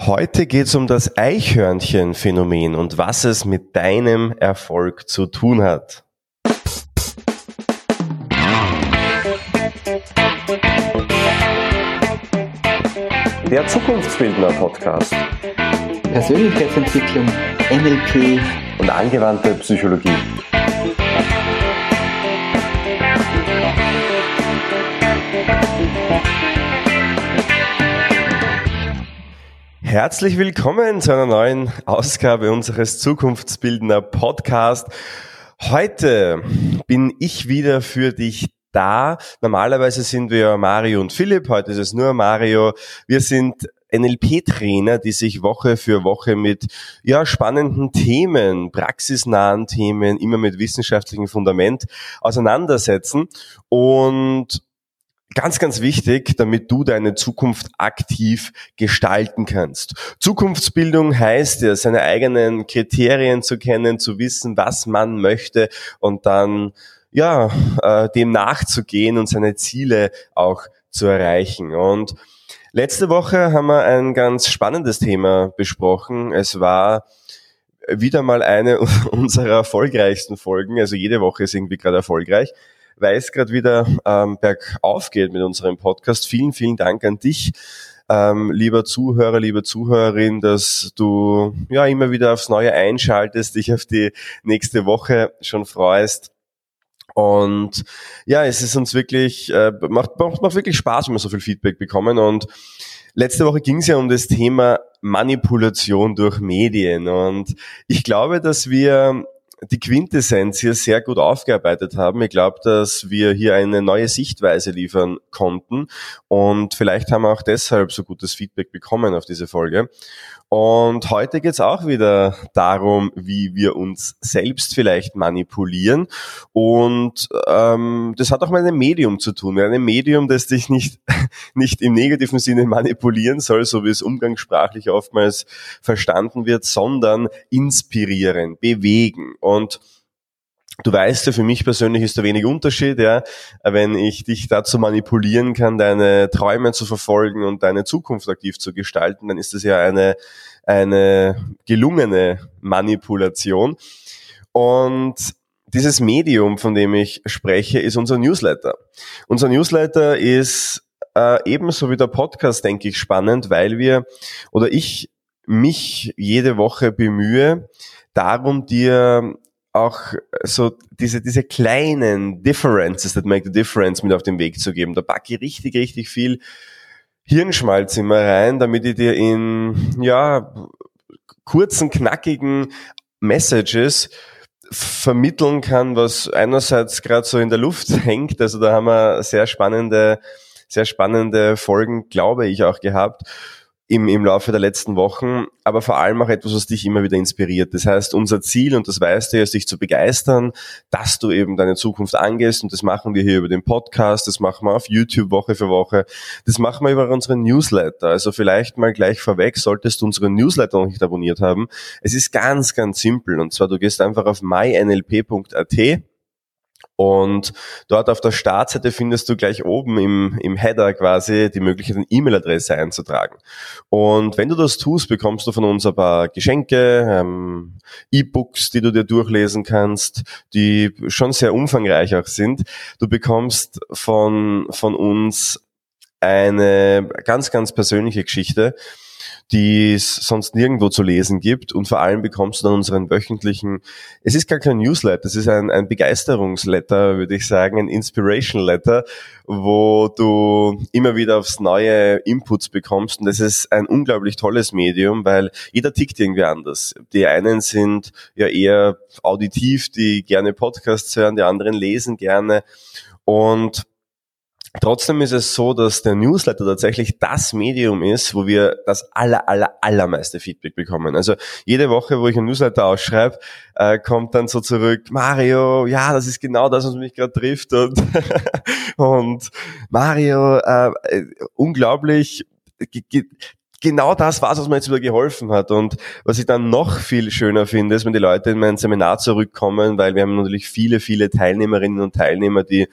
Heute geht es um das Eichhörnchen-Phänomen und was es mit deinem Erfolg zu tun hat. Der Zukunftsbildner Podcast. Persönlichkeitsentwicklung, NLP und angewandte Psychologie. Herzlich willkommen zu einer neuen Ausgabe unseres Zukunftsbildner Podcast. Heute bin ich wieder für dich da. Normalerweise sind wir Mario und Philipp, heute ist es nur Mario. Wir sind NLP-Trainer, die sich Woche für Woche mit ja, spannenden Themen, praxisnahen Themen, immer mit wissenschaftlichem Fundament auseinandersetzen. Und Ganz, ganz wichtig, damit du deine Zukunft aktiv gestalten kannst. Zukunftsbildung heißt ja, seine eigenen Kriterien zu kennen, zu wissen, was man möchte und dann ja äh, dem nachzugehen und seine Ziele auch zu erreichen. Und letzte Woche haben wir ein ganz spannendes Thema besprochen. Es war wieder mal eine unserer erfolgreichsten Folgen. Also jede Woche ist irgendwie gerade erfolgreich weil es gerade wieder ähm, bergauf geht mit unserem Podcast. Vielen, vielen Dank an dich. Ähm, lieber Zuhörer, liebe Zuhörerin, dass du ja immer wieder aufs Neue einschaltest, dich auf die nächste Woche schon freust. Und ja, es ist uns wirklich, äh, macht, macht, macht wirklich Spaß, wenn wir so viel Feedback bekommen. Und letzte Woche ging es ja um das Thema Manipulation durch Medien. Und ich glaube, dass wir die Quintessenz hier sehr gut aufgearbeitet haben. Ich glaube, dass wir hier eine neue Sichtweise liefern konnten und vielleicht haben wir auch deshalb so gutes Feedback bekommen auf diese Folge. Und heute geht's auch wieder darum, wie wir uns selbst vielleicht manipulieren. Und ähm, das hat auch mit einem Medium zu tun. Mit einem Medium, das dich nicht, nicht im negativen Sinne manipulieren soll, so wie es umgangssprachlich oftmals verstanden wird, sondern inspirieren, bewegen. Und Du weißt ja, für mich persönlich ist da wenig Unterschied, ja, wenn ich dich dazu manipulieren kann, deine Träume zu verfolgen und deine Zukunft aktiv zu gestalten, dann ist das ja eine, eine gelungene Manipulation. Und dieses Medium, von dem ich spreche, ist unser Newsletter. Unser Newsletter ist äh, ebenso wie der Podcast, denke ich, spannend, weil wir oder ich mich jede Woche bemühe, darum dir auch so diese, diese kleinen Differences that make the difference mit auf den Weg zu geben. Da packe ich richtig, richtig viel Hirnschmalz immer rein, damit ich dir in, ja, kurzen, knackigen Messages vermitteln kann, was einerseits gerade so in der Luft hängt. Also da haben wir sehr spannende, sehr spannende Folgen, glaube ich, auch gehabt im, im Laufe der letzten Wochen, aber vor allem auch etwas, was dich immer wieder inspiriert. Das heißt, unser Ziel, und das weißt du, ist dich zu begeistern, dass du eben deine Zukunft angehst und das machen wir hier über den Podcast, das machen wir auf YouTube Woche für Woche, das machen wir über unseren Newsletter. Also vielleicht mal gleich vorweg, solltest du unseren Newsletter noch nicht abonniert haben. Es ist ganz, ganz simpel und zwar du gehst einfach auf mynlp.at und dort auf der Startseite findest du gleich oben im, im Header quasi die Möglichkeit, eine E-Mail-Adresse einzutragen. Und wenn du das tust, bekommst du von uns ein paar Geschenke, ähm, E-Books, die du dir durchlesen kannst, die schon sehr umfangreich auch sind. Du bekommst von, von uns eine ganz, ganz persönliche Geschichte, die es sonst nirgendwo zu lesen gibt. Und vor allem bekommst du dann unseren wöchentlichen, es ist gar kein Newsletter, es ist ein, ein Begeisterungsletter, würde ich sagen, ein Inspiration Letter, wo du immer wieder aufs neue Inputs bekommst. Und das ist ein unglaublich tolles Medium, weil jeder tickt irgendwie anders. Die einen sind ja eher auditiv, die gerne Podcasts hören, die anderen lesen gerne. Und Trotzdem ist es so, dass der Newsletter tatsächlich das Medium ist, wo wir das aller, aller, allermeiste Feedback bekommen. Also jede Woche, wo ich ein Newsletter ausschreibe, äh, kommt dann so zurück, Mario, ja, das ist genau das, was mich gerade trifft und, und Mario, äh, unglaublich, genau das war es, was mir jetzt wieder geholfen hat. Und was ich dann noch viel schöner finde, ist, wenn die Leute in mein Seminar zurückkommen, weil wir haben natürlich viele, viele Teilnehmerinnen und Teilnehmer, die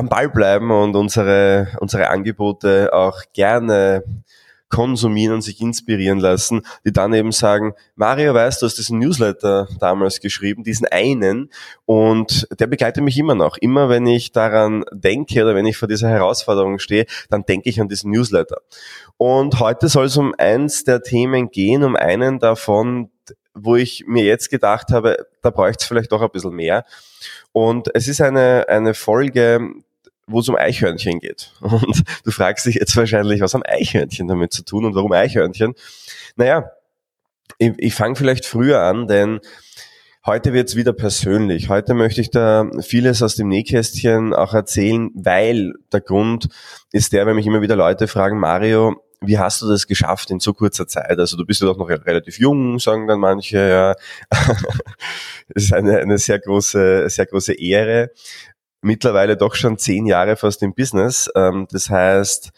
am Ball bleiben und unsere, unsere Angebote auch gerne konsumieren und sich inspirieren lassen, die dann eben sagen, Mario, weißt du, hast diesen Newsletter damals geschrieben, diesen einen, und der begleitet mich immer noch. Immer wenn ich daran denke oder wenn ich vor dieser Herausforderung stehe, dann denke ich an diesen Newsletter. Und heute soll es um eins der Themen gehen, um einen davon, wo ich mir jetzt gedacht habe, da bräuchte es vielleicht doch ein bisschen mehr. Und es ist eine, eine Folge, wo es um Eichhörnchen geht. Und du fragst dich jetzt wahrscheinlich, was haben Eichhörnchen damit zu tun und warum Eichhörnchen? Naja, ich, ich fange vielleicht früher an, denn heute wird's wieder persönlich. Heute möchte ich da vieles aus dem Nähkästchen auch erzählen, weil der Grund ist der, wenn mich immer wieder Leute fragen, Mario, wie hast du das geschafft in so kurzer Zeit? Also du bist ja doch noch relativ jung, sagen dann manche, ja. Es ist eine, eine sehr große, sehr große Ehre. Mittlerweile doch schon zehn Jahre fast im Business. Ähm, das heißt,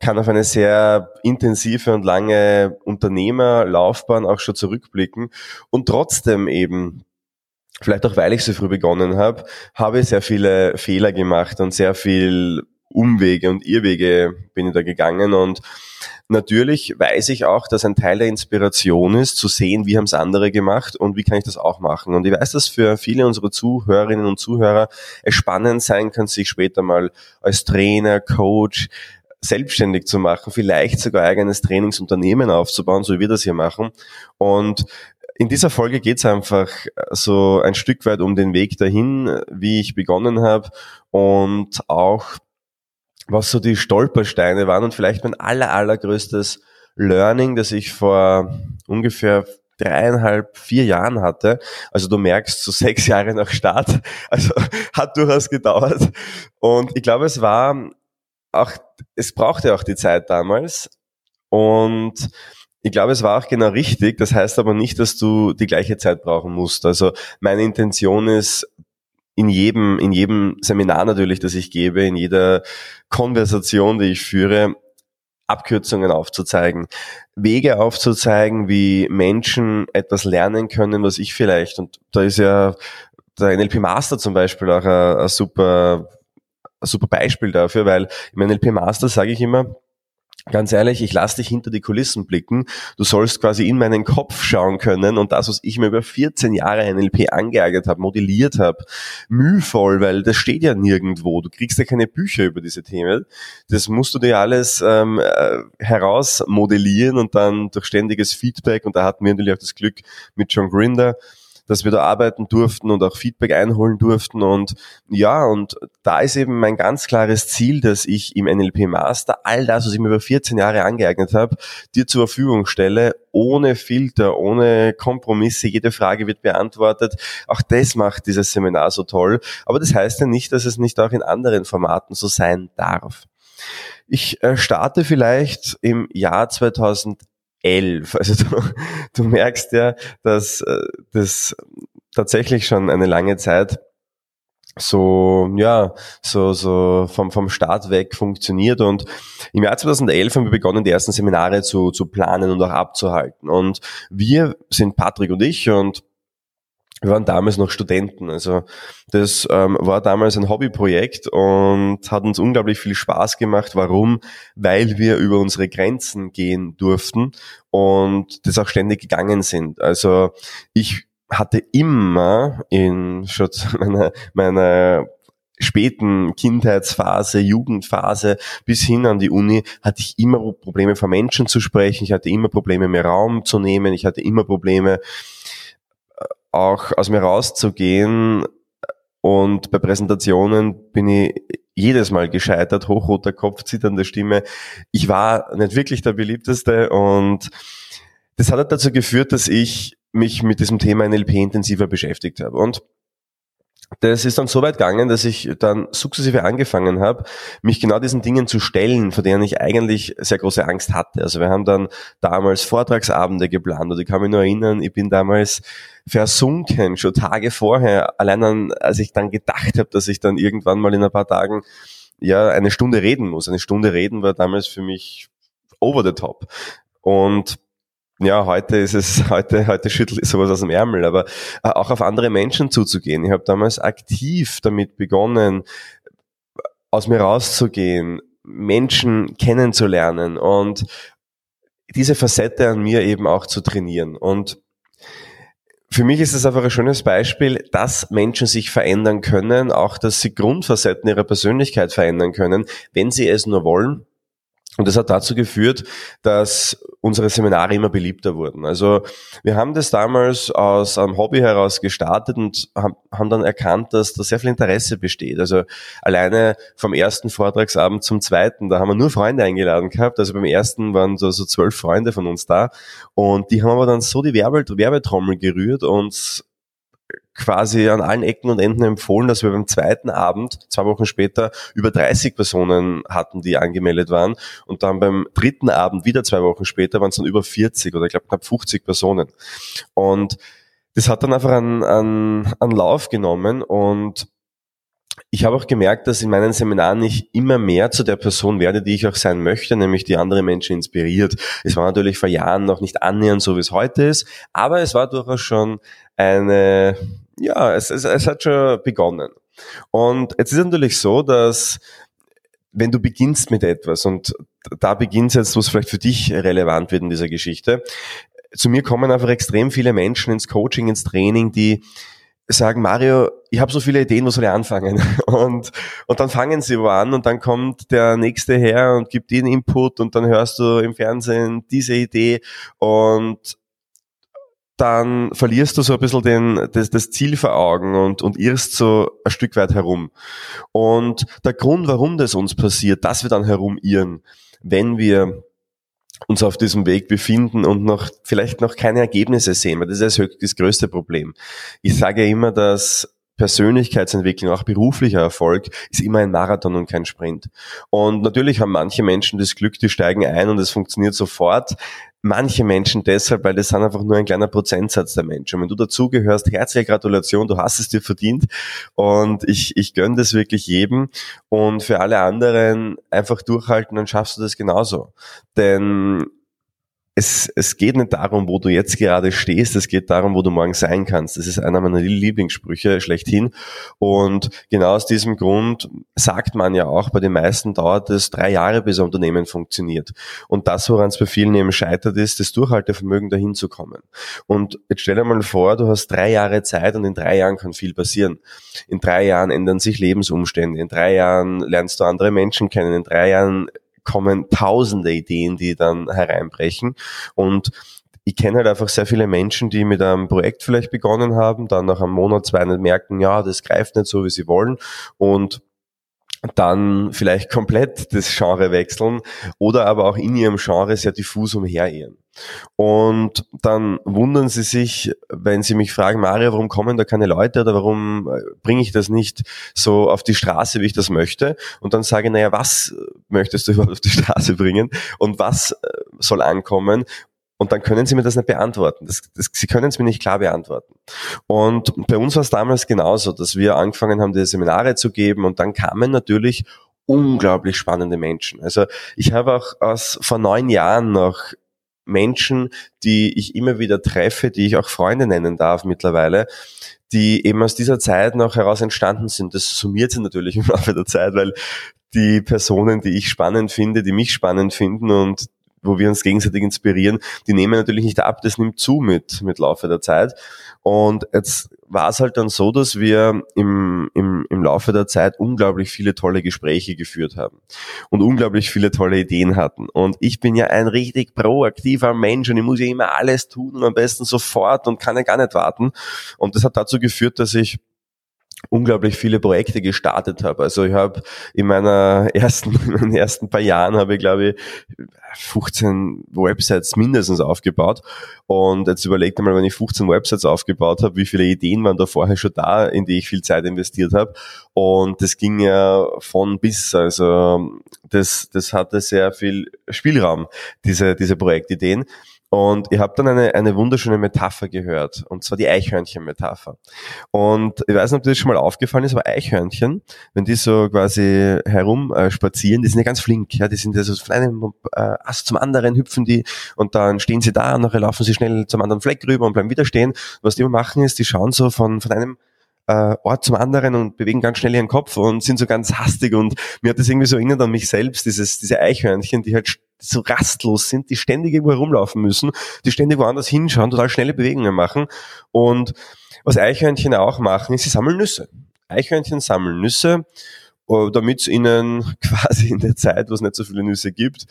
kann auf eine sehr intensive und lange Unternehmerlaufbahn auch schon zurückblicken und trotzdem eben vielleicht auch weil ich so früh begonnen habe, habe ich sehr viele Fehler gemacht und sehr viel Umwege und Irrwege bin ich da gegangen und natürlich weiß ich auch, dass ein Teil der Inspiration ist, zu sehen, wie haben es andere gemacht und wie kann ich das auch machen. Und ich weiß, dass für viele unserer Zuhörerinnen und Zuhörer es spannend sein kann, sich später mal als Trainer, Coach, selbstständig zu machen, vielleicht sogar eigenes Trainingsunternehmen aufzubauen, so wie wir das hier machen. Und in dieser Folge geht es einfach so ein Stück weit um den Weg dahin, wie ich begonnen habe und auch was so die Stolpersteine waren und vielleicht mein aller, allergrößtes Learning, das ich vor ungefähr dreieinhalb, vier Jahren hatte. Also du merkst, so sechs Jahre nach Start. Also hat durchaus gedauert. Und ich glaube, es war auch, es brauchte auch die Zeit damals. Und ich glaube, es war auch genau richtig. Das heißt aber nicht, dass du die gleiche Zeit brauchen musst. Also meine Intention ist, in jedem, in jedem Seminar natürlich, das ich gebe, in jeder Konversation, die ich führe, Abkürzungen aufzuzeigen, Wege aufzuzeigen, wie Menschen etwas lernen können, was ich vielleicht, und da ist ja der NLP Master zum Beispiel auch ein, ein super, ein super Beispiel dafür, weil im NLP Master sage ich immer, Ganz ehrlich, ich lasse dich hinter die Kulissen blicken. Du sollst quasi in meinen Kopf schauen können und das, was ich mir über 14 Jahre NLP angeeignet habe, modelliert habe, mühevoll, weil das steht ja nirgendwo. Du kriegst ja keine Bücher über diese Themen. Das musst du dir alles ähm, äh, herausmodellieren und dann durch ständiges Feedback. Und da hatten wir natürlich auch das Glück mit John Grinder, dass wir da arbeiten durften und auch Feedback einholen durften. Und ja, und da ist eben mein ganz klares Ziel, dass ich im NLP Master all das, was ich mir über 14 Jahre angeeignet habe, dir zur Verfügung stelle, ohne Filter, ohne Kompromisse. Jede Frage wird beantwortet. Auch das macht dieses Seminar so toll. Aber das heißt ja nicht, dass es nicht auch in anderen Formaten so sein darf. Ich äh, starte vielleicht im Jahr 2000 elf. Also du, du merkst ja, dass äh, das tatsächlich schon eine lange Zeit so, ja, so, so vom, vom Start weg funktioniert. Und im Jahr 2011 haben wir begonnen, die ersten Seminare zu, zu planen und auch abzuhalten. Und wir sind Patrick und ich und wir waren damals noch Studenten. Also das ähm, war damals ein Hobbyprojekt und hat uns unglaublich viel Spaß gemacht. Warum? Weil wir über unsere Grenzen gehen durften und das auch ständig gegangen sind. Also ich hatte immer in schon meiner, meiner späten Kindheitsphase, Jugendphase bis hin an die Uni hatte ich immer Probleme vor Menschen zu sprechen, ich hatte immer Probleme mehr Raum zu nehmen, ich hatte immer Probleme auch aus mir rauszugehen. Und bei Präsentationen bin ich jedes Mal gescheitert, hochroter Kopf, zitternde Stimme. Ich war nicht wirklich der beliebteste und das hat dazu geführt, dass ich mich mit diesem Thema NLP intensiver beschäftigt habe. Und das ist dann so weit gegangen, dass ich dann sukzessive angefangen habe, mich genau diesen Dingen zu stellen, vor denen ich eigentlich sehr große Angst hatte. Also wir haben dann damals Vortragsabende geplant und ich kann mich nur erinnern, ich bin damals versunken, schon Tage vorher, allein dann, als ich dann gedacht habe, dass ich dann irgendwann mal in ein paar Tagen ja eine Stunde reden muss. Eine Stunde reden war damals für mich over the top. Und ja, heute ist es, heute, heute schüttelt sowas aus dem Ärmel, aber äh, auch auf andere Menschen zuzugehen. Ich habe damals aktiv damit begonnen, aus mir rauszugehen, Menschen kennenzulernen und diese Facette an mir eben auch zu trainieren. Und für mich ist es einfach ein schönes Beispiel, dass Menschen sich verändern können, auch dass sie Grundfacetten ihrer Persönlichkeit verändern können, wenn sie es nur wollen und das hat dazu geführt, dass unsere Seminare immer beliebter wurden. Also wir haben das damals aus einem Hobby heraus gestartet und haben dann erkannt, dass da sehr viel Interesse besteht. Also alleine vom ersten Vortragsabend zum zweiten, da haben wir nur Freunde eingeladen gehabt. Also beim ersten waren so, so zwölf Freunde von uns da und die haben aber dann so die Werbetrommel gerührt und quasi an allen Ecken und Enden empfohlen, dass wir beim zweiten Abend, zwei Wochen später, über 30 Personen hatten, die angemeldet waren. Und dann beim dritten Abend, wieder zwei Wochen später, waren es dann über 40 oder ich glaube knapp 50 Personen. Und das hat dann einfach einen, einen, einen Lauf genommen und ich habe auch gemerkt, dass in meinen Seminaren ich immer mehr zu der Person werde, die ich auch sein möchte, nämlich die andere Menschen inspiriert. Es war natürlich vor Jahren noch nicht annähernd so, wie es heute ist, aber es war durchaus schon eine, ja, es, es, es hat schon begonnen. Und jetzt ist natürlich so, dass wenn du beginnst mit etwas und da beginnt jetzt, was vielleicht für dich relevant wird in dieser Geschichte, zu mir kommen einfach extrem viele Menschen ins Coaching, ins Training, die sagen, Mario, ich habe so viele Ideen, wo soll ich anfangen? Und, und dann fangen sie wo an und dann kommt der Nächste her und gibt den Input und dann hörst du im Fernsehen diese Idee und dann verlierst du so ein bisschen den, das, das Ziel vor Augen und, und irrst so ein Stück weit herum. Und der Grund, warum das uns passiert, dass wir dann herumirren, wenn wir uns auf diesem Weg befinden und noch vielleicht noch keine Ergebnisse sehen, weil das ist das, das größte Problem. Ich sage immer, dass Persönlichkeitsentwicklung, auch beruflicher Erfolg, ist immer ein Marathon und kein Sprint. Und natürlich haben manche Menschen das Glück, die steigen ein und es funktioniert sofort. Manche Menschen deshalb, weil das sind einfach nur ein kleiner Prozentsatz der Menschen. wenn du dazugehörst, herzliche Gratulation, du hast es dir verdient und ich, ich gönne das wirklich jedem. Und für alle anderen einfach durchhalten, dann schaffst du das genauso. Denn es, es geht nicht darum, wo du jetzt gerade stehst, es geht darum, wo du morgen sein kannst. Das ist einer meiner Lieblingssprüche schlechthin. Und genau aus diesem Grund sagt man ja auch, bei den meisten dauert es drei Jahre, bis ein Unternehmen funktioniert. Und das, woran es bei vielen eben scheitert, ist das Durchhaltevermögen, dahin zu kommen. Und jetzt stell dir mal vor, du hast drei Jahre Zeit und in drei Jahren kann viel passieren. In drei Jahren ändern sich Lebensumstände. In drei Jahren lernst du andere Menschen kennen. In drei Jahren kommen tausende Ideen, die dann hereinbrechen. Und ich kenne halt einfach sehr viele Menschen, die mit einem Projekt vielleicht begonnen haben, dann nach einem Monat, zwei nicht merken, ja, das greift nicht so, wie sie wollen und dann vielleicht komplett das Genre wechseln oder aber auch in ihrem Genre sehr diffus umherirren. Und dann wundern sie sich, wenn sie mich fragen, Mario, warum kommen da keine Leute oder warum äh, bringe ich das nicht so auf die Straße, wie ich das möchte? Und dann sage ich, naja, was möchtest du überhaupt auf die Straße bringen und was äh, soll ankommen? Und dann können Sie mir das nicht beantworten. Das, das, Sie können es mir nicht klar beantworten. Und bei uns war es damals genauso, dass wir angefangen haben, diese Seminare zu geben und dann kamen natürlich unglaublich spannende Menschen. Also ich habe auch aus vor neun Jahren noch Menschen, die ich immer wieder treffe, die ich auch Freunde nennen darf mittlerweile, die eben aus dieser Zeit noch heraus entstanden sind. Das summiert sich natürlich im Laufe der Zeit, weil die Personen, die ich spannend finde, die mich spannend finden und wo wir uns gegenseitig inspirieren, die nehmen natürlich nicht ab, das nimmt zu mit, mit Laufe der Zeit. Und jetzt war es halt dann so, dass wir im, im, im Laufe der Zeit unglaublich viele tolle Gespräche geführt haben und unglaublich viele tolle Ideen hatten. Und ich bin ja ein richtig proaktiver Mensch und ich muss ja immer alles tun und am besten sofort und kann ja gar nicht warten. Und das hat dazu geführt, dass ich unglaublich viele Projekte gestartet habe. Also ich habe in meiner ersten, in den ersten paar Jahren habe ich glaube ich 15 Websites mindestens aufgebaut. Und jetzt überlegt mal, wenn ich 15 Websites aufgebaut habe, wie viele Ideen waren da vorher schon da, in die ich viel Zeit investiert habe. Und das ging ja von bis. Also das, das hatte sehr viel Spielraum, diese, diese Projektideen. Und ich habe dann eine, eine wunderschöne Metapher gehört, und zwar die Eichhörnchen-Metapher. Und ich weiß nicht, ob dir das schon mal aufgefallen ist, aber Eichhörnchen, wenn die so quasi herum äh, die sind ja ganz flink, ja, die sind ja so von einem äh, Ast zum anderen hüpfen die und dann stehen sie da und nachher laufen sie schnell zum anderen Fleck rüber und bleiben wieder stehen. Was die immer machen ist, die schauen so von, von einem äh, Ort zum anderen und bewegen ganz schnell ihren Kopf und sind so ganz hastig und mir hat das irgendwie so erinnert an mich selbst, dieses, diese Eichhörnchen, die halt so rastlos sind, die ständig irgendwo herumlaufen müssen, die ständig woanders hinschauen, total schnelle Bewegungen machen und was Eichhörnchen auch machen, ist, sie sammeln Nüsse. Eichhörnchen sammeln Nüsse, äh, damit es ihnen quasi in der Zeit, wo es nicht so viele Nüsse gibt,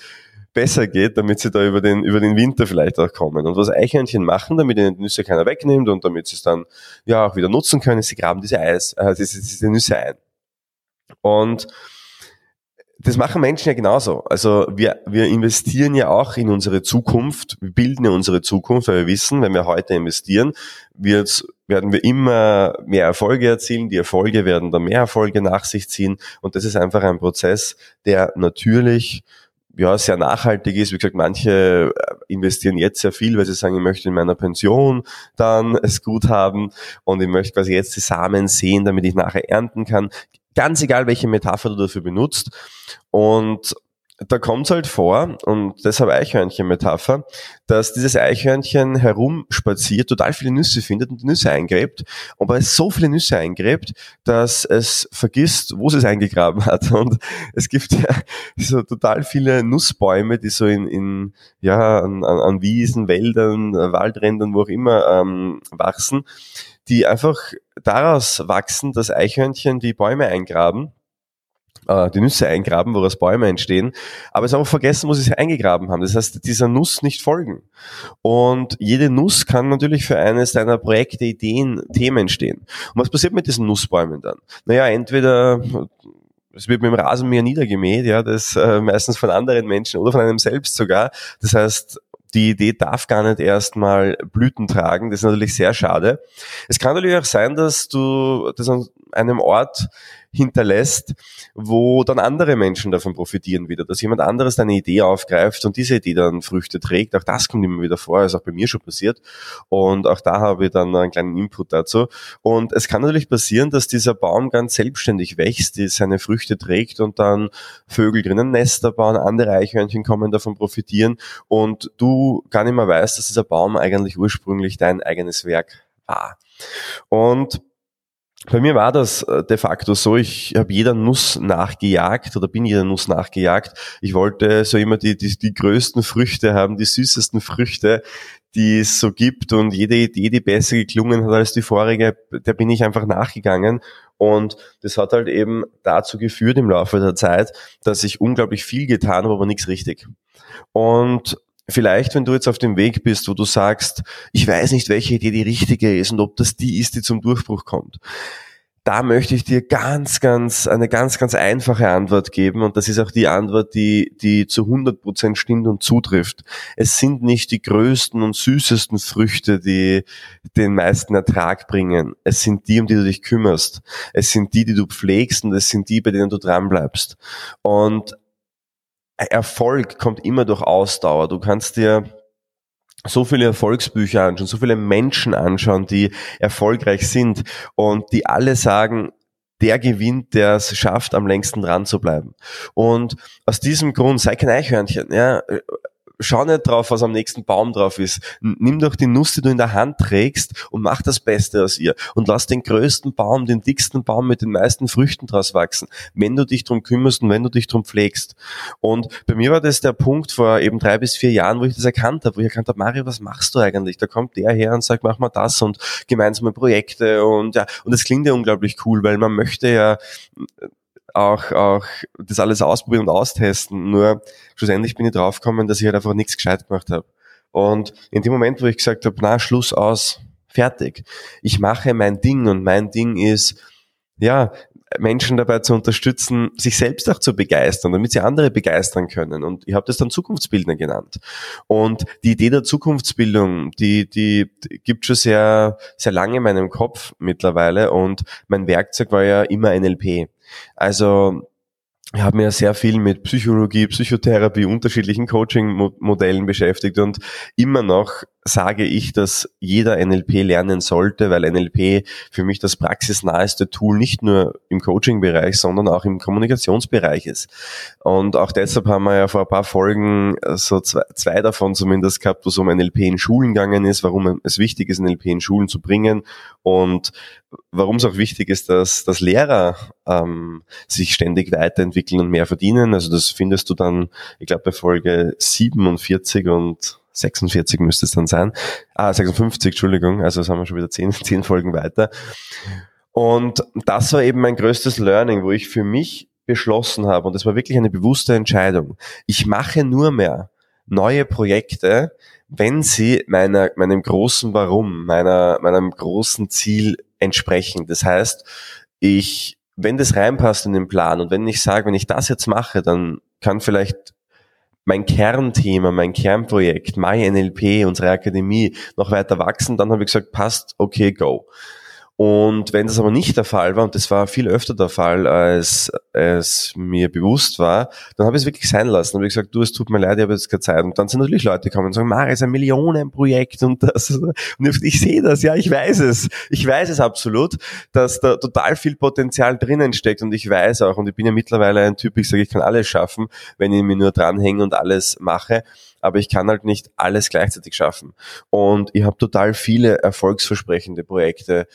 besser geht, damit sie da über den, über den Winter vielleicht auch kommen. Und was Eichhörnchen machen, damit ihnen die Nüsse keiner wegnimmt und damit sie es dann ja auch wieder nutzen können, sie graben diese Eis, äh, diese, diese Nüsse ein. Und das machen Menschen ja genauso. Also wir, wir investieren ja auch in unsere Zukunft, wir bilden ja unsere Zukunft, weil wir wissen, wenn wir heute investieren, wird, werden wir immer mehr Erfolge erzielen, die Erfolge werden dann mehr Erfolge nach sich ziehen und das ist einfach ein Prozess, der natürlich ja, sehr nachhaltig ist. Wie gesagt, manche äh, investieren jetzt sehr viel, weil sie sagen, ich möchte in meiner Pension dann es gut haben und ich möchte quasi jetzt die Samen sehen, damit ich nachher ernten kann. Ganz egal, welche Metapher du dafür benutzt. Und da kommt es halt vor, und deshalb Eichhörnchen-Metapher, dass dieses Eichhörnchen herumspaziert, total viele Nüsse findet und die Nüsse eingräbt, aber es so viele Nüsse eingräbt, dass es vergisst, wo es es eingegraben hat. Und es gibt ja so total viele Nussbäume, die so in, in ja, an, an Wiesen, Wäldern, Waldrändern, wo auch immer ähm, wachsen, die einfach daraus wachsen, dass Eichhörnchen die Bäume eingraben äh, die Nüsse eingraben, woraus Bäume entstehen, aber es haben auch vergessen, wo sie sich eingegraben haben. Das heißt, dieser Nuss nicht folgen. Und jede Nuss kann natürlich für eines deiner Projekte, Ideen, Themen stehen. Und was passiert mit diesen Nussbäumen dann? Naja, entweder es wird mit dem Rasenmäher niedergemäht, ja, das äh, meistens von anderen Menschen oder von einem selbst sogar. Das heißt, die Idee darf gar nicht erstmal Blüten tragen. Das ist natürlich sehr schade. Es kann natürlich auch sein, dass du das an einem Ort hinterlässt, wo dann andere Menschen davon profitieren wieder, dass jemand anderes deine Idee aufgreift und diese Idee dann Früchte trägt. Auch das kommt immer wieder vor, ist auch bei mir schon passiert. Und auch da habe ich dann einen kleinen Input dazu. Und es kann natürlich passieren, dass dieser Baum ganz selbstständig wächst, die seine Früchte trägt und dann Vögel drinnen Nester bauen, andere Eichhörnchen kommen davon profitieren und du gar nicht mehr weißt, dass dieser Baum eigentlich ursprünglich dein eigenes Werk war. Und bei mir war das äh, de facto so, ich habe jeder Nuss nachgejagt oder bin jeder Nuss nachgejagt. Ich wollte so immer die, die, die größten Früchte haben, die süßesten Früchte, die es so gibt und jede Idee, die besser geklungen hat als die vorige, der bin ich einfach nachgegangen und das hat halt eben dazu geführt im Laufe der Zeit, dass ich unglaublich viel getan habe, aber nichts richtig. Und Vielleicht, wenn du jetzt auf dem Weg bist, wo du sagst, ich weiß nicht, welche Idee die richtige ist und ob das die ist, die zum Durchbruch kommt. Da möchte ich dir ganz, ganz, eine ganz, ganz einfache Antwort geben und das ist auch die Antwort, die, die zu 100 Prozent stimmt und zutrifft. Es sind nicht die größten und süßesten Früchte, die den meisten Ertrag bringen. Es sind die, um die du dich kümmerst. Es sind die, die du pflegst und es sind die, bei denen du dranbleibst. Und Erfolg kommt immer durch Ausdauer. Du kannst dir so viele Erfolgsbücher anschauen, so viele Menschen anschauen, die erfolgreich sind und die alle sagen, der gewinnt, der es schafft, am längsten dran zu bleiben. Und aus diesem Grund, sei kein Eichhörnchen, ja, schau nicht drauf, was am nächsten Baum drauf ist. Nimm doch die Nuss, die du in der Hand trägst und mach das Beste aus ihr. Und lass den größten Baum, den dicksten Baum mit den meisten Früchten draus wachsen, wenn du dich drum kümmerst und wenn du dich drum pflegst. Und bei mir war das der Punkt vor eben drei bis vier Jahren, wo ich das erkannt habe, wo ich erkannt habe, Mario, was machst du eigentlich? Da kommt der her und sagt, mach mal das und gemeinsame Projekte und ja, und das klingt ja unglaublich cool, weil man möchte ja auch, auch das alles ausprobieren und austesten. Nur schlussendlich bin ich draufgekommen, dass ich halt einfach nichts gescheit gemacht habe. Und in dem Moment, wo ich gesagt habe, na, Schluss aus, fertig. Ich mache mein Ding und mein Ding ist, ja, Menschen dabei zu unterstützen, sich selbst auch zu begeistern, damit sie andere begeistern können. Und ich habe das dann Zukunftsbildner genannt. Und die Idee der Zukunftsbildung, die, die, die gibt schon sehr, sehr lange in meinem Kopf mittlerweile. Und mein Werkzeug war ja immer NLP. Also ich habe mir sehr viel mit Psychologie, Psychotherapie, unterschiedlichen Coaching-Modellen beschäftigt und immer noch sage ich, dass jeder NLP lernen sollte, weil NLP für mich das praxisnaheste Tool nicht nur im Coaching-Bereich, sondern auch im Kommunikationsbereich ist. Und auch deshalb haben wir ja vor ein paar Folgen so zwei, zwei davon zumindest gehabt, wo es um NLP in Schulen gegangen ist, warum es wichtig ist, NLP in Schulen zu bringen und warum es auch wichtig ist, dass, dass Lehrer ähm, sich ständig weiterentwickeln und mehr verdienen. Also das findest du dann, ich glaube, bei Folge 47 und 46 müsste es dann sein. Ah, 56, Entschuldigung. Also haben wir schon wieder zehn, zehn Folgen weiter. Und das war eben mein größtes Learning, wo ich für mich beschlossen habe, und das war wirklich eine bewusste Entscheidung. Ich mache nur mehr neue Projekte, wenn sie meiner, meinem großen Warum, meiner, meinem großen Ziel entsprechen. Das heißt, ich, wenn das reinpasst in den Plan und wenn ich sage, wenn ich das jetzt mache, dann kann vielleicht mein Kernthema, mein Kernprojekt, MyNLP, unsere Akademie noch weiter wachsen, dann habe ich gesagt, passt, okay, go. Und wenn das aber nicht der Fall war, und das war viel öfter der Fall, als es mir bewusst war, dann habe ich es wirklich sein lassen. Dann habe ich gesagt, du, es tut mir leid, ich habe jetzt keine Zeit. Und dann sind natürlich Leute gekommen und sagen, Mari, es ist ein Millionenprojekt und das. Und ich, ich sehe das, ja, ich weiß es. Ich weiß es absolut, dass da total viel Potenzial drinnen steckt. Und ich weiß auch, und ich bin ja mittlerweile ein Typ, ich sage, ich kann alles schaffen, wenn ich mir nur dranhänge und alles mache aber ich kann halt nicht alles gleichzeitig schaffen. Und ich habe total viele erfolgsversprechende Projekte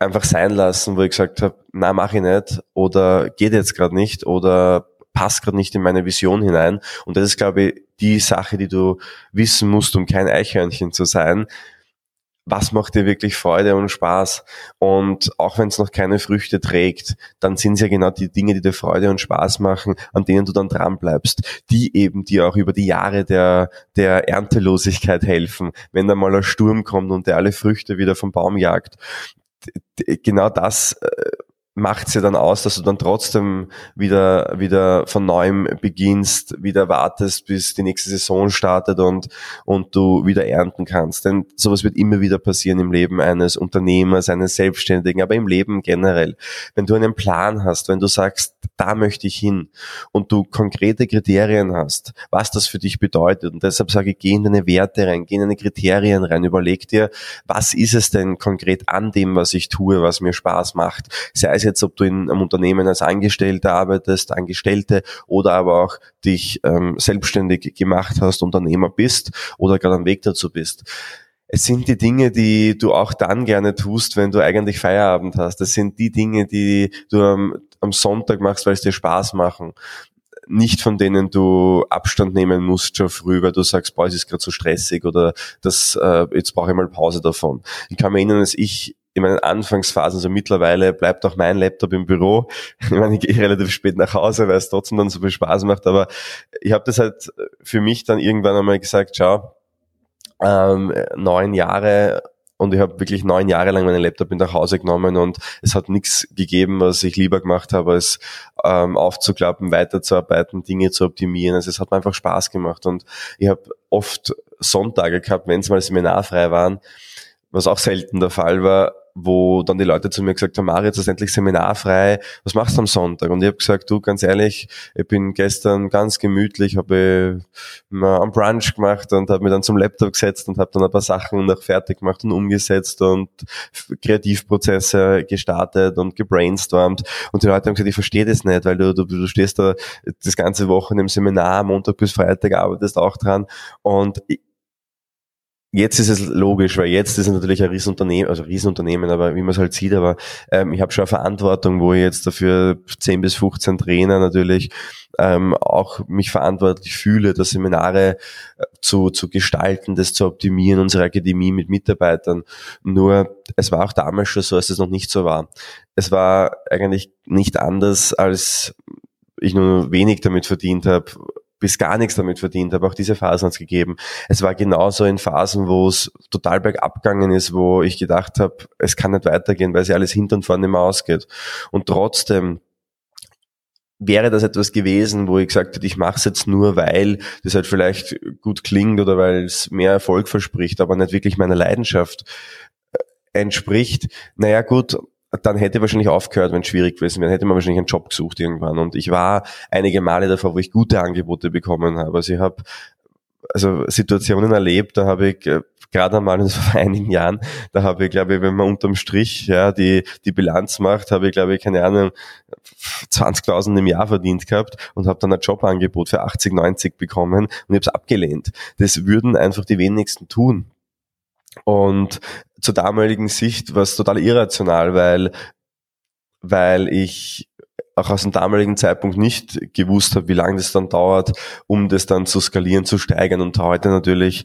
einfach sein lassen, wo ich gesagt habe, na mache ich nicht oder geht jetzt gerade nicht oder passt gerade nicht in meine Vision hinein. Und das ist, glaube ich, die Sache, die du wissen musst, um kein Eichhörnchen zu sein. Was macht dir wirklich Freude und Spaß? Und auch wenn es noch keine Früchte trägt, dann sind es ja genau die Dinge, die dir Freude und Spaß machen, an denen du dann dran bleibst, die eben dir auch über die Jahre der, der Erntelosigkeit helfen, wenn da mal ein Sturm kommt und der alle Früchte wieder vom Baum jagt genau das macht es ja dann aus, dass du dann trotzdem wieder, wieder von neuem beginnst, wieder wartest, bis die nächste Saison startet und, und du wieder ernten kannst. Denn sowas wird immer wieder passieren im Leben eines Unternehmers, eines Selbstständigen, aber im Leben generell. Wenn du einen Plan hast, wenn du sagst, da möchte ich hin und du konkrete Kriterien hast, was das für dich bedeutet und deshalb sage ich, geh in deine Werte rein, geh in deine Kriterien rein, überleg dir, was ist es denn konkret an dem, was ich tue, was mir Spaß macht. Sei es jetzt, ob du in einem Unternehmen als Angestellter arbeitest, Angestellte oder aber auch dich ähm, selbstständig gemacht hast, Unternehmer bist oder gerade am Weg dazu bist. Es sind die Dinge, die du auch dann gerne tust, wenn du eigentlich Feierabend hast. Es sind die Dinge, die du am, am Sonntag machst, weil es dir Spaß machen nicht von denen du Abstand nehmen musst schon früh, weil du sagst, boah, es ist gerade so stressig oder das, äh, jetzt brauche ich mal Pause davon. Ich kann mir erinnern, dass ich in meinen Anfangsphasen, also mittlerweile bleibt auch mein Laptop im Büro. Ich meine, ich gehe relativ spät nach Hause, weil es trotzdem dann so viel Spaß macht, aber ich habe das halt für mich dann irgendwann einmal gesagt, schau, ähm, neun Jahre und ich habe wirklich neun Jahre lang meinen Laptop mit nach Hause genommen und es hat nichts gegeben, was ich lieber gemacht habe, als ähm, aufzuklappen, weiterzuarbeiten, Dinge zu optimieren. Also es hat mir einfach Spaß gemacht und ich habe oft Sonntage gehabt, wenn es mal seminarfrei waren, was auch selten der Fall war, wo dann die Leute zu mir gesagt haben, Mario, jetzt ist endlich seminarfrei, was machst du am Sonntag? Und ich habe gesagt, du, ganz ehrlich, ich bin gestern ganz gemütlich, habe mal am Brunch gemacht und habe mir dann zum Laptop gesetzt und habe dann ein paar Sachen noch fertig gemacht und umgesetzt und Kreativprozesse gestartet und gebrainstormt. Und die Leute haben gesagt, ich verstehe das nicht, weil du, du, du stehst da das ganze Wochen im Seminar, Montag bis Freitag arbeitest auch dran und ich, Jetzt ist es logisch, weil jetzt ist es natürlich ein Riesenunternehmen, also Riesenunternehmen, aber wie man es halt sieht, aber ähm, ich habe schon eine Verantwortung, wo ich jetzt dafür 10 bis 15 Trainer natürlich ähm, auch mich verantwortlich fühle, das Seminare äh, zu, zu gestalten, das zu optimieren, unsere Akademie mit Mitarbeitern. Nur es war auch damals schon so, als es noch nicht so war. Es war eigentlich nicht anders, als ich nur wenig damit verdient habe, bis gar nichts damit verdient habe. Auch diese Phasen hat es gegeben. Es war genauso in Phasen, wo es total bergab gegangen ist, wo ich gedacht habe, es kann nicht weitergehen, weil sich alles hinten und vorne immer ausgeht. Und trotzdem wäre das etwas gewesen, wo ich gesagt hätte, ich mache es jetzt nur, weil das halt vielleicht gut klingt oder weil es mehr Erfolg verspricht, aber nicht wirklich meiner Leidenschaft äh, entspricht. Naja gut, dann hätte ich wahrscheinlich aufgehört, wenn es schwierig gewesen wäre, hätte man wahrscheinlich einen Job gesucht irgendwann. Und ich war einige Male davor, wo ich gute Angebote bekommen habe. Also ich habe also Situationen erlebt, da habe ich äh, gerade einmal vor einigen Jahren, da habe ich, glaube ich, wenn man unterm Strich ja die, die Bilanz macht, habe ich, glaube ich, keine Ahnung, 20.000 im Jahr verdient gehabt und habe dann ein Jobangebot für 80, 90 bekommen und ich habe es abgelehnt. Das würden einfach die wenigsten tun. Und zur damaligen Sicht war es total irrational, weil, weil ich auch aus dem damaligen Zeitpunkt nicht gewusst habe, wie lange das dann dauert, um das dann zu skalieren, zu steigern. Und heute natürlich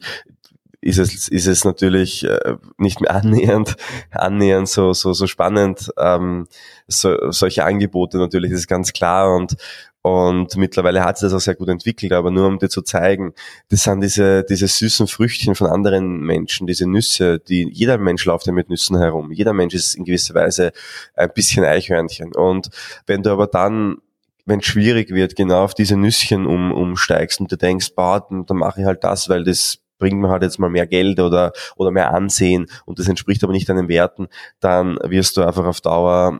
ist es, ist es natürlich äh, nicht mehr annähernd, annähernd so, so, so spannend. Ähm, so, solche Angebote natürlich, das ist ganz klar. Und, und mittlerweile hat sich das auch sehr gut entwickelt, aber nur um dir zu zeigen, das sind diese, diese süßen Früchtchen von anderen Menschen, diese Nüsse, die, jeder Mensch läuft ja mit Nüssen herum. Jeder Mensch ist in gewisser Weise ein bisschen Eichhörnchen. Und wenn du aber dann wenn es schwierig wird, genau auf diese Nüsschen um, umsteigst und du denkst, boah, dann, dann mache ich halt das, weil das bringt mir halt jetzt mal mehr Geld oder, oder mehr Ansehen und das entspricht aber nicht deinen Werten, dann wirst du einfach auf Dauer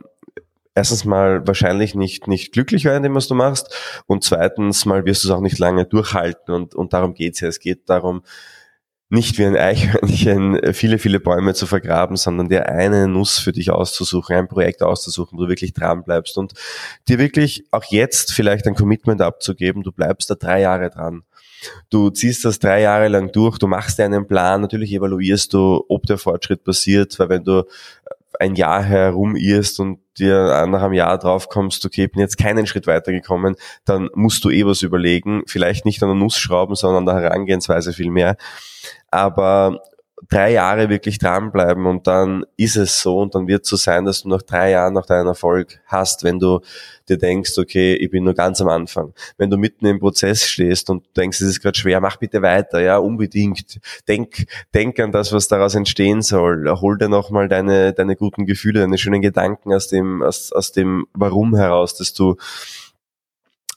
erstens mal wahrscheinlich nicht, nicht glücklich werden, dem, was du machst. Und zweitens mal wirst du es auch nicht lange durchhalten. Und, und darum geht's ja. Es geht darum, nicht wie ein Eichhörnchen viele, viele Bäume zu vergraben, sondern dir eine Nuss für dich auszusuchen, ein Projekt auszusuchen, wo du wirklich dran bleibst und dir wirklich auch jetzt vielleicht ein Commitment abzugeben. Du bleibst da drei Jahre dran. Du ziehst das drei Jahre lang durch, du machst dir einen Plan, natürlich evaluierst du, ob der Fortschritt passiert, weil wenn du ein Jahr herumirrst und dir nach einem Jahr drauf kommst, okay, bin jetzt keinen Schritt weitergekommen, dann musst du eh was überlegen, vielleicht nicht an der Nuss schrauben, sondern an der Herangehensweise viel mehr. Aber drei Jahre wirklich dranbleiben und dann ist es so und dann wird es so sein, dass du nach drei Jahren noch deinen Erfolg hast, wenn du dir denkst, okay, ich bin nur ganz am Anfang. Wenn du mitten im Prozess stehst und denkst, es ist gerade schwer, mach bitte weiter, ja, unbedingt. Denk, denk an das, was daraus entstehen soll. Hol dir nochmal deine, deine guten Gefühle, deine schönen Gedanken aus dem, aus, aus dem Warum heraus, dass du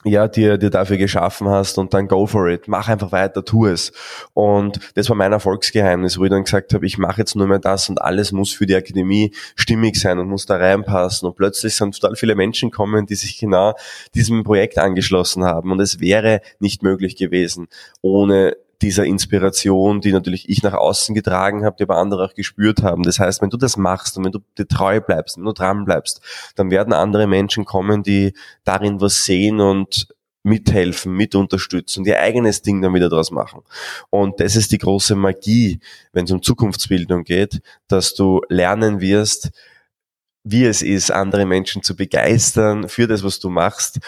ja, dir, dir dafür geschaffen hast und dann go for it. Mach einfach weiter, tu es. Und das war mein Erfolgsgeheimnis, wo ich dann gesagt habe, ich mache jetzt nur mehr das und alles muss für die Akademie stimmig sein und muss da reinpassen. Und plötzlich sind total viele Menschen kommen, die sich genau diesem Projekt angeschlossen haben. Und es wäre nicht möglich gewesen, ohne dieser Inspiration, die natürlich ich nach außen getragen habe, die aber andere auch gespürt haben. Das heißt, wenn du das machst und wenn du dir treu bleibst, wenn du dran bleibst, dann werden andere Menschen kommen, die darin was sehen und mithelfen, mit unterstützen, ihr eigenes Ding dann wieder draus machen. Und das ist die große Magie, wenn es um Zukunftsbildung geht, dass du lernen wirst, wie es ist, andere Menschen zu begeistern für das, was du machst,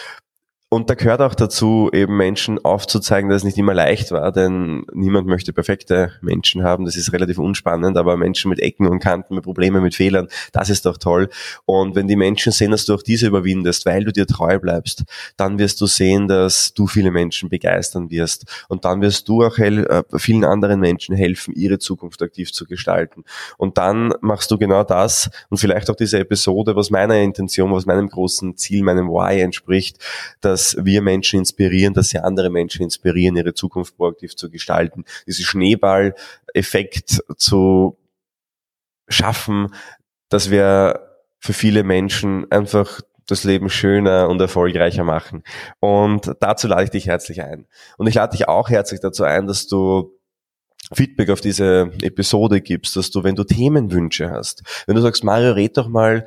und da gehört auch dazu, eben Menschen aufzuzeigen, dass es nicht immer leicht war, denn niemand möchte perfekte Menschen haben. Das ist relativ unspannend, aber Menschen mit Ecken und Kanten, mit Problemen, mit Fehlern, das ist doch toll. Und wenn die Menschen sehen, dass du auch diese überwindest, weil du dir treu bleibst, dann wirst du sehen, dass du viele Menschen begeistern wirst. Und dann wirst du auch äh, vielen anderen Menschen helfen, ihre Zukunft aktiv zu gestalten. Und dann machst du genau das und vielleicht auch diese Episode, was meiner Intention, was meinem großen Ziel, meinem Why entspricht, dass dass wir Menschen inspirieren, dass sie andere Menschen inspirieren, ihre Zukunft proaktiv zu gestalten. Diesen Schneeball-Effekt zu schaffen, dass wir für viele Menschen einfach das Leben schöner und erfolgreicher machen. Und dazu lade ich dich herzlich ein. Und ich lade dich auch herzlich dazu ein, dass du Feedback auf diese Episode gibst, dass du, wenn du Themenwünsche hast, wenn du sagst, Mario, red doch mal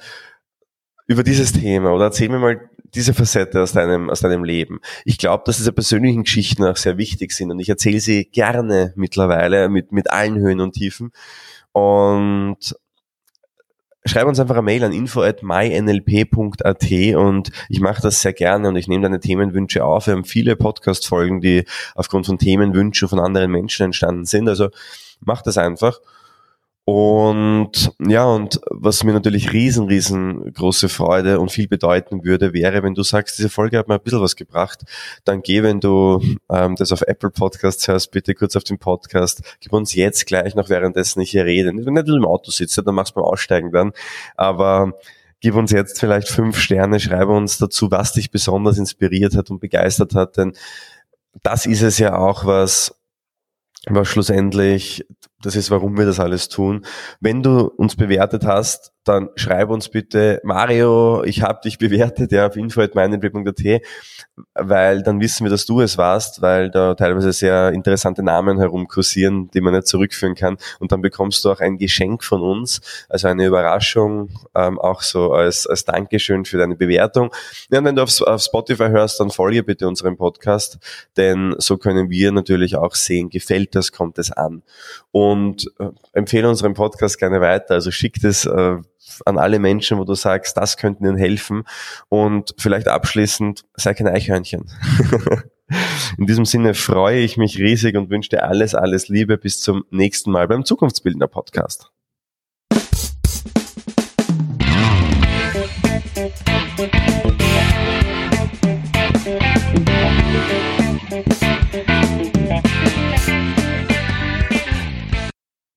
über dieses Thema oder erzähl mir mal diese Facette aus deinem, aus deinem Leben. Ich glaube, dass diese persönlichen Geschichten auch sehr wichtig sind und ich erzähle sie gerne mittlerweile mit, mit allen Höhen und Tiefen. Und schreib uns einfach eine Mail an info at mynlp.at und ich mache das sehr gerne und ich nehme deine Themenwünsche auf. Wir haben viele Podcast-Folgen, die aufgrund von Themenwünschen von anderen Menschen entstanden sind. Also mach das einfach. Und ja, und was mir natürlich riesen, riesengroße Freude und viel bedeuten würde, wäre, wenn du sagst, diese Folge hat mir ein bisschen was gebracht, dann geh, wenn du ähm, das auf Apple Podcasts hörst, bitte kurz auf den Podcast, gib uns jetzt gleich noch währenddessen ich hier rede. Wenn du im Auto sitzt, dann machst du mal Aussteigen dann. Aber gib uns jetzt vielleicht fünf Sterne, schreibe uns dazu, was dich besonders inspiriert hat und begeistert hat, denn das ist es ja auch, was, was schlussendlich das ist, warum wir das alles tun. Wenn du uns bewertet hast, dann schreib uns bitte, Mario, ich habe dich bewertet, ja, auf info.meinenblick.at, weil dann wissen wir, dass du es warst, weil da teilweise sehr interessante Namen herumkursieren, die man nicht zurückführen kann. Und dann bekommst du auch ein Geschenk von uns, also eine Überraschung, ähm, auch so als, als Dankeschön für deine Bewertung. Ja, und wenn du auf, auf Spotify hörst, dann folge bitte unserem Podcast, denn so können wir natürlich auch sehen, gefällt das, kommt es an. Und äh, empfehle unseren Podcast gerne weiter, also schickt es äh, an alle Menschen, wo du sagst, das könnte ihnen helfen und vielleicht abschließend, sei kein Eichhörnchen. In diesem Sinne freue ich mich riesig und wünsche dir alles, alles Liebe bis zum nächsten Mal beim Zukunftsbildner Podcast.